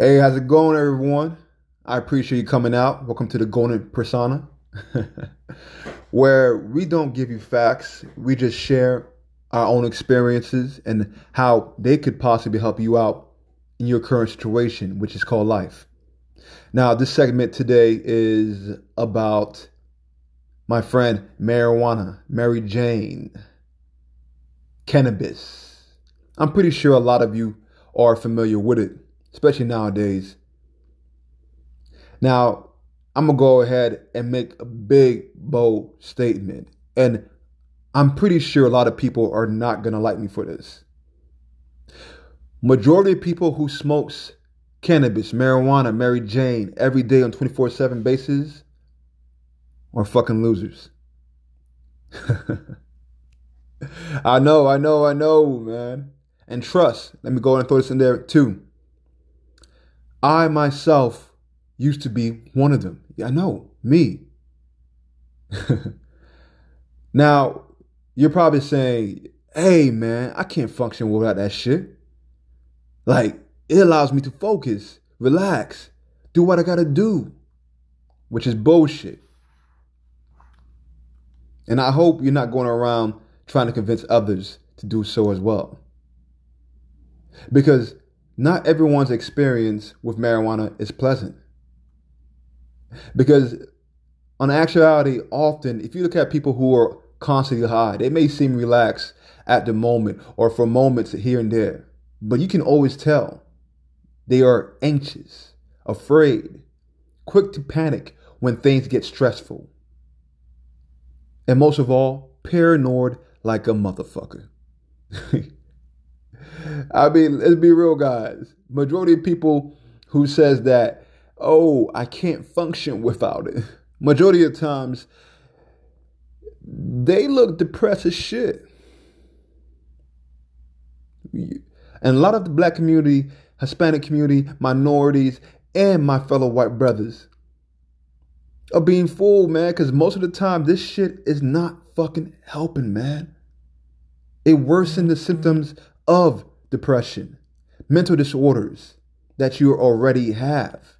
Hey, how's it going, everyone? I appreciate you coming out. Welcome to the Golden Persona, where we don't give you facts, we just share our own experiences and how they could possibly help you out in your current situation, which is called life. Now, this segment today is about my friend marijuana, Mary Jane, cannabis. I'm pretty sure a lot of you are familiar with it especially nowadays. Now, I'm going to go ahead and make a big, bold statement. And I'm pretty sure a lot of people are not going to like me for this. Majority of people who smokes cannabis, marijuana, Mary Jane every day on 24/7 basis are fucking losers. I know, I know, I know, man. And trust, let me go and throw this in there too. I myself used to be one of them. I know, me. now, you're probably saying, hey, man, I can't function without that shit. Like, it allows me to focus, relax, do what I gotta do, which is bullshit. And I hope you're not going around trying to convince others to do so as well. Because not everyone's experience with marijuana is pleasant. Because, on actuality, often, if you look at people who are constantly high, they may seem relaxed at the moment or for moments here and there, but you can always tell they are anxious, afraid, quick to panic when things get stressful. And most of all, paranoid like a motherfucker. I mean, let's be real, guys. Majority of people who says that, oh, I can't function without it. Majority of times, they look depressed as shit. And a lot of the black community, Hispanic community, minorities, and my fellow white brothers are being fooled, man, because most of the time this shit is not fucking helping, man. It worsens the symptoms of depression, mental disorders that you already have.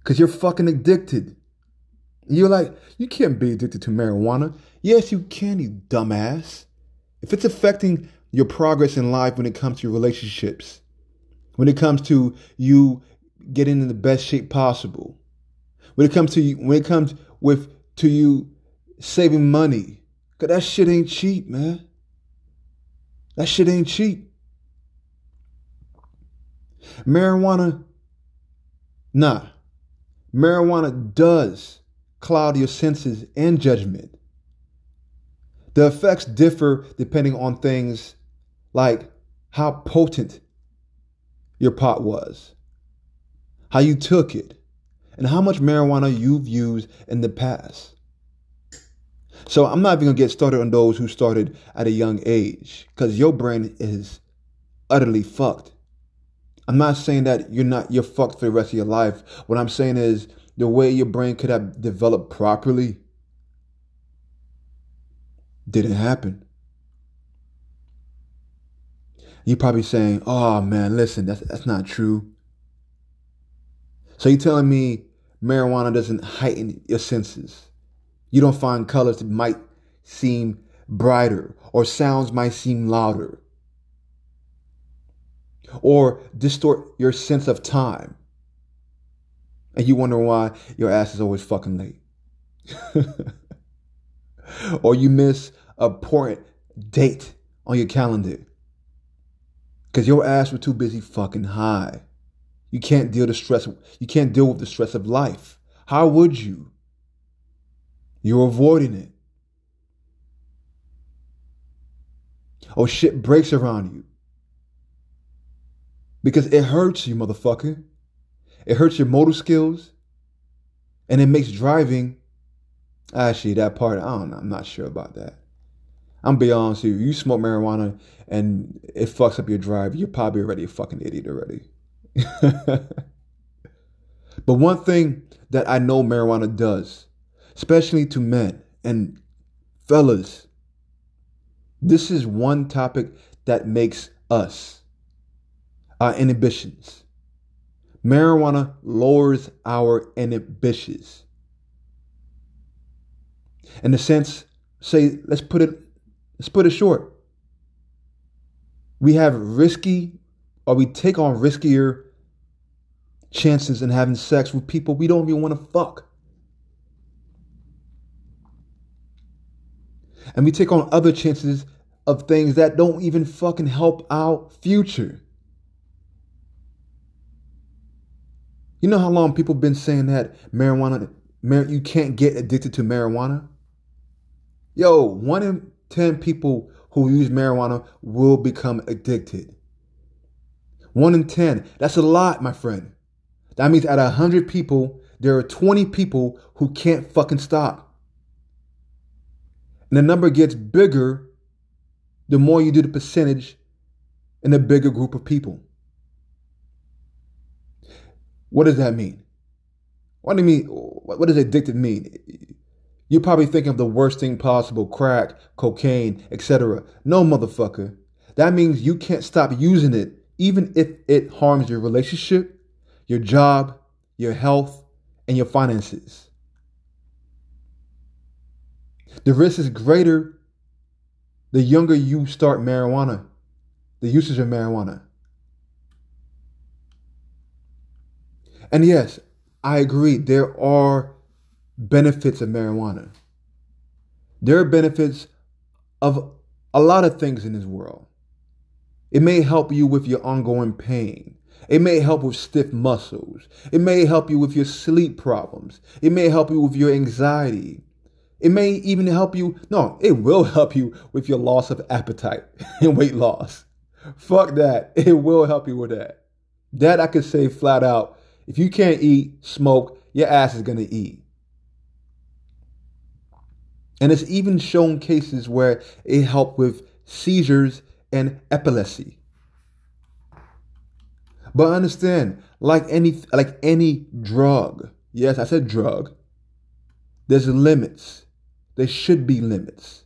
Because you're fucking addicted. You're like, you can't be addicted to marijuana. Yes, you can, you dumbass. If it's affecting your progress in life when it comes to your relationships, when it comes to you getting in the best shape possible, when it comes to you, when it comes with to you saving money, cause that shit ain't cheap, man. That shit ain't cheap. Marijuana, nah. Marijuana does cloud your senses and judgment. The effects differ depending on things like how potent your pot was, how you took it, and how much marijuana you've used in the past. So I'm not even gonna get started on those who started at a young age, because your brain is utterly fucked. I'm not saying that you're not you're fucked for the rest of your life. What I'm saying is the way your brain could have developed properly didn't happen. You're probably saying, "Oh man, listen, that's that's not true." So you're telling me marijuana doesn't heighten your senses? You don't find colors that might seem brighter or sounds might seem louder or distort your sense of time. And you wonder why your ass is always fucking late. or you miss a important date on your calendar. Because your ass was too busy fucking high. You can't deal the stress you can't deal with the stress of life. How would you? You're avoiding it. Oh shit breaks around you. Because it hurts you, motherfucker. It hurts your motor skills. And it makes driving. Ah, Actually, that part, I don't know. I'm not sure about that. I'm be honest with you. You smoke marijuana and it fucks up your drive. You're probably already a fucking idiot already. but one thing that I know marijuana does, especially to men and fellas, this is one topic that makes us our inhibitions, Marijuana lowers our inhibitions. In the sense, say, let's put it, let's put it short. We have risky, or we take on riskier chances in having sex with people we don't even want to fuck. And we take on other chances of things that don't even fucking help our future. You know how long people been saying that marijuana, mar- you can't get addicted to marijuana? Yo, one in 10 people who use marijuana will become addicted. One in 10. That's a lot, my friend. That means out of 100 people, there are 20 people who can't fucking stop. And the number gets bigger the more you do the percentage in a bigger group of people. What does that mean? What do you mean? What does addicted mean? You're probably thinking of the worst thing possible crack, cocaine, etc. No, motherfucker. That means you can't stop using it, even if it harms your relationship, your job, your health, and your finances. The risk is greater the younger you start marijuana, the usage of marijuana. And yes, I agree, there are benefits of marijuana. There are benefits of a lot of things in this world. It may help you with your ongoing pain. It may help with stiff muscles. It may help you with your sleep problems. It may help you with your anxiety. It may even help you, no, it will help you with your loss of appetite and weight loss. Fuck that. It will help you with that. That I could say flat out. If you can't eat, smoke, your ass is going to eat. And it's even shown cases where it helped with seizures and epilepsy. But understand, like any like any drug, yes, I said drug, there's limits. There should be limits.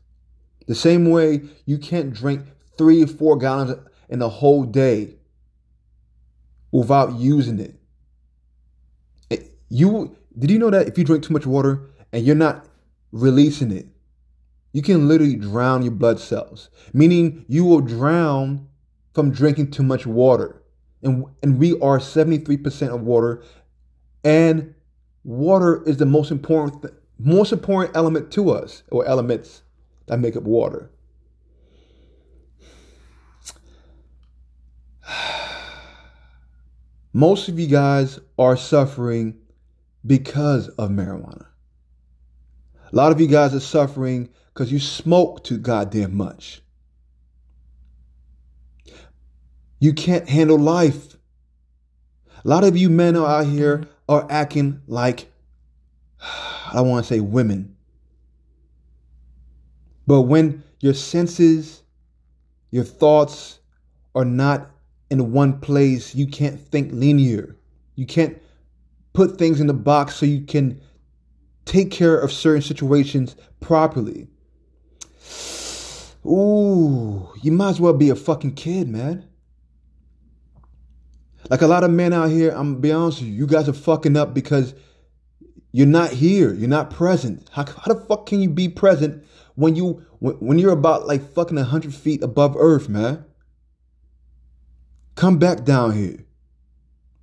The same way you can't drink three or four gallons in a whole day without using it. You did you know that if you drink too much water and you're not releasing it. You can literally drown your blood cells, meaning you will drown from drinking too much water. And, and we are 73% of water, and water is the most important, most important element to us, or elements that make up water. Most of you guys are suffering because of marijuana. A lot of you guys are suffering because you smoke too goddamn much. You can't handle life. A lot of you men out here are acting like, I don't want to say women. But when your senses, your thoughts are not in one place, you can't think linear. You can't put things in the box so you can take care of certain situations properly. Ooh, you might as well be a fucking kid, man. Like a lot of men out here, I'm gonna be honest with you, you guys are fucking up because you're not here. You're not present. How, how the fuck can you be present when you when, when you're about like fucking hundred feet above earth, man? Come back down here.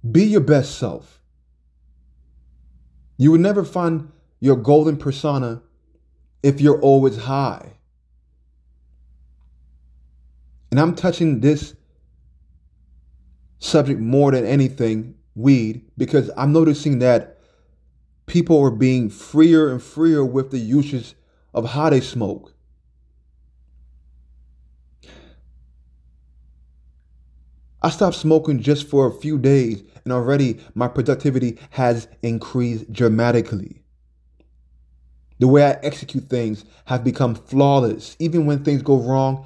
Be your best self. You would never find your golden persona if you're always high. And I'm touching this subject more than anything, weed, because I'm noticing that people are being freer and freer with the uses of how they smoke. I stopped smoking just for a few days, and already my productivity has increased dramatically. The way I execute things have become flawless. Even when things go wrong,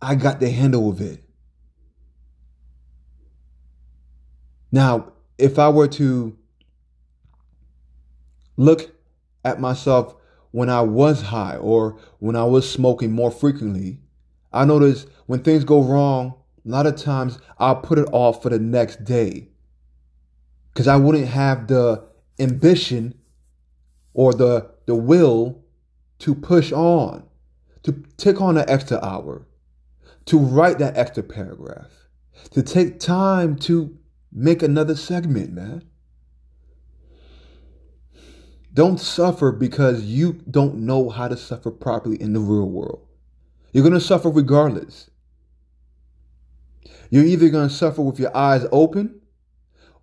I got the handle of it. Now, if I were to look at myself when I was high or when I was smoking more frequently, I notice when things go wrong, a lot of times I'll put it off for the next day. Because I wouldn't have the ambition or the the will to push on, to take on an extra hour, to write that extra paragraph, to take time to make another segment, man. Don't suffer because you don't know how to suffer properly in the real world. You're going to suffer regardless. You're either going to suffer with your eyes open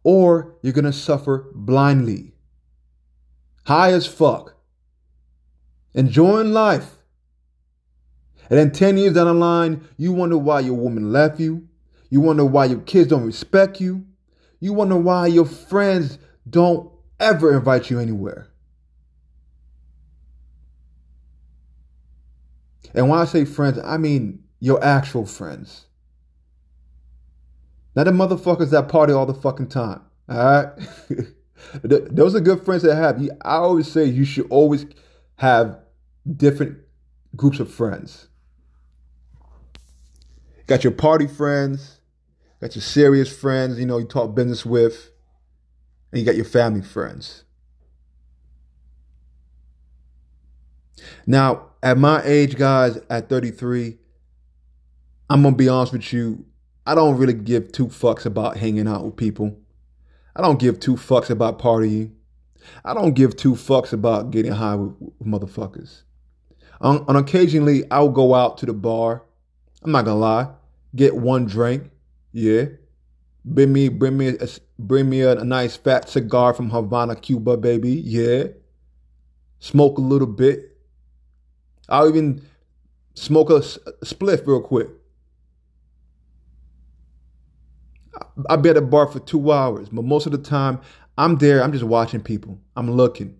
or you're going to suffer blindly. High as fuck. Enjoying life. And then 10 years down the line, you wonder why your woman left you. You wonder why your kids don't respect you. You wonder why your friends don't ever invite you anywhere. And when I say friends, I mean your actual friends. Not the motherfuckers that party all the fucking time. All right? Those are good friends to have. I always say you should always have different groups of friends. Got your party friends, got your serious friends, you know, you talk business with, and you got your family friends. Now, at my age, guys, at 33, I'm gonna be honest with you. I don't really give two fucks about hanging out with people. I don't give two fucks about partying. I don't give two fucks about getting high with, with motherfuckers. On, on occasionally, I'll go out to the bar. I'm not gonna lie, get one drink, yeah. Bring me, bring me, a, bring me a, a nice fat cigar from Havana, Cuba, baby, yeah. Smoke a little bit, I'll even smoke a, spliff real quick. I'll be at a bar for two hours, but most of the time I'm there, I'm just watching people. I'm looking.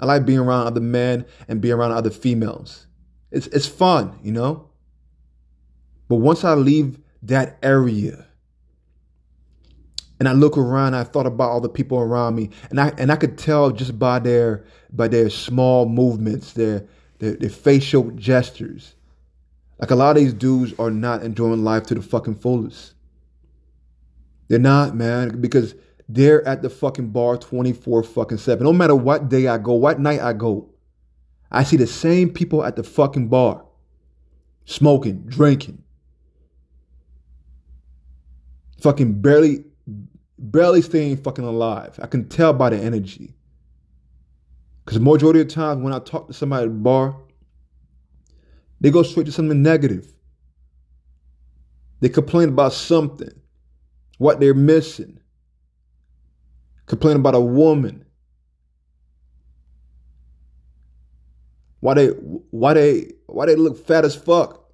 I like being around other men and being around other females. It's it's fun, you know? But once I leave that area and I look around, I thought about all the people around me, and I and I could tell just by their by their small movements, their their, their facial gestures. Like a lot of these dudes are not enjoying life to the fucking fullest. They're not, man, because they're at the fucking bar 24 fucking 7. No matter what day I go, what night I go, I see the same people at the fucking bar. Smoking, drinking. Fucking barely, barely staying fucking alive. I can tell by the energy. Because the majority of the time when I talk to somebody at the bar, they go straight to something negative. They complain about something, what they're missing. Complain about a woman. Why they why they why they look fat as fuck.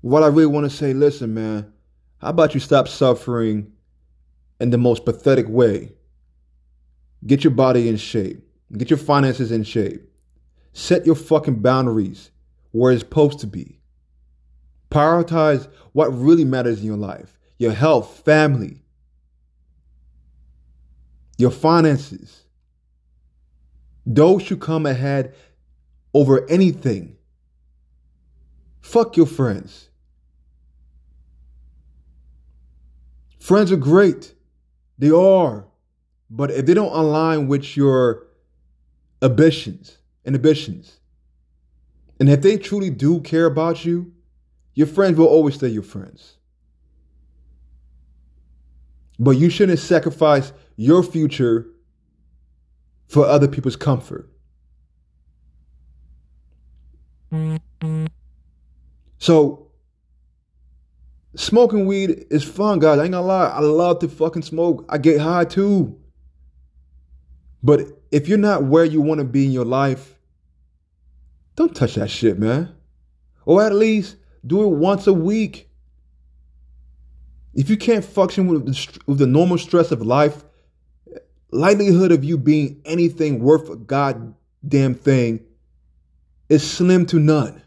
What I really want to say, listen, man, how about you stop suffering in the most pathetic way? Get your body in shape. Get your finances in shape. Set your fucking boundaries where it's supposed to be. Prioritize what really matters in your life your health, family, your finances. Those should come ahead over anything. Fuck your friends. Friends are great. They are. But if they don't align with your ambitions, inhibitions, and if they truly do care about you, your friends will always stay your friends. But you shouldn't sacrifice your future for other people's comfort. So, smoking weed is fun, guys. I ain't gonna lie. I love to fucking smoke. I get high too. But if you're not where you want to be in your life, don't touch that shit, man. Or at least do it once a week. If you can't function with the, with the normal stress of life, likelihood of you being anything worth a goddamn thing is slim to none.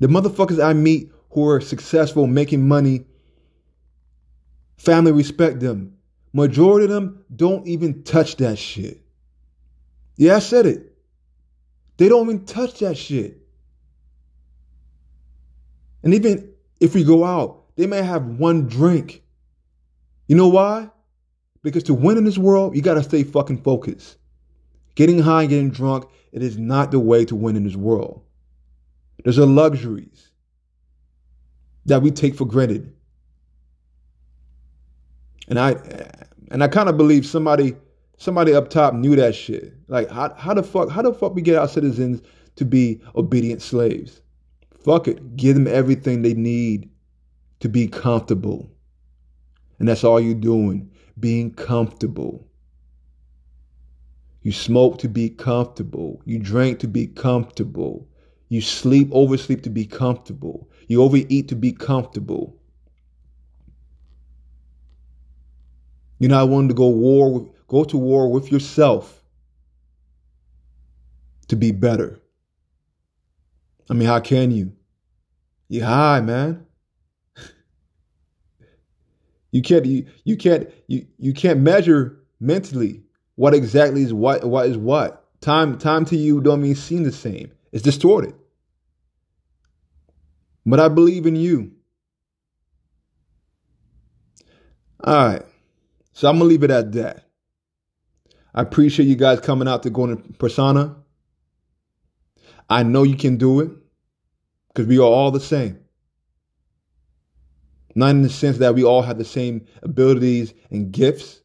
The motherfuckers I meet who are successful making money Family respect them. Majority of them don't even touch that shit. Yeah, I said it. They don't even touch that shit. And even if we go out, they may have one drink. You know why? Because to win in this world, you got to stay fucking focused. Getting high and getting drunk, it is not the way to win in this world. There's a luxuries that we take for granted. And I and I kind of believe somebody somebody up top knew that shit. Like how how the fuck how the fuck we get our citizens to be obedient slaves? Fuck it. Give them everything they need to be comfortable. And that's all you're doing, being comfortable. You smoke to be comfortable. You drink to be comfortable. You sleep, oversleep to be comfortable. You overeat to be comfortable. You're not wanting to go war, go to war with yourself to be better. I mean, how can you? You high, man. You can't you, you can't you, you can't measure mentally what exactly is what what is what. Time time to you don't mean seem the same. It's distorted. But I believe in you. All right. So I'm gonna leave it at that. I appreciate you guys coming out to go to persona. I know you can do it because we are all the same. Not in the sense that we all have the same abilities and gifts.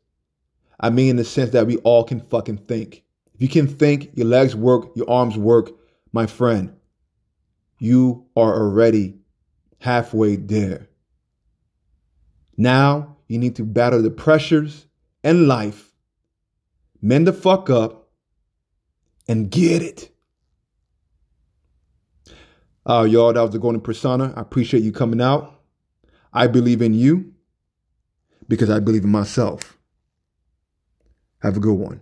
I mean, in the sense that we all can fucking think. If you can think, your legs work, your arms work, my friend, you are already halfway there. Now you need to battle the pressures and life, mend the fuck up, and get it. Uh, y'all, that was the Golden Persona. I appreciate you coming out. I believe in you because I believe in myself. Have a good one.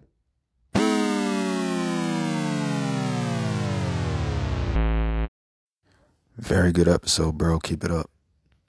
Very good episode, bro. Keep it up.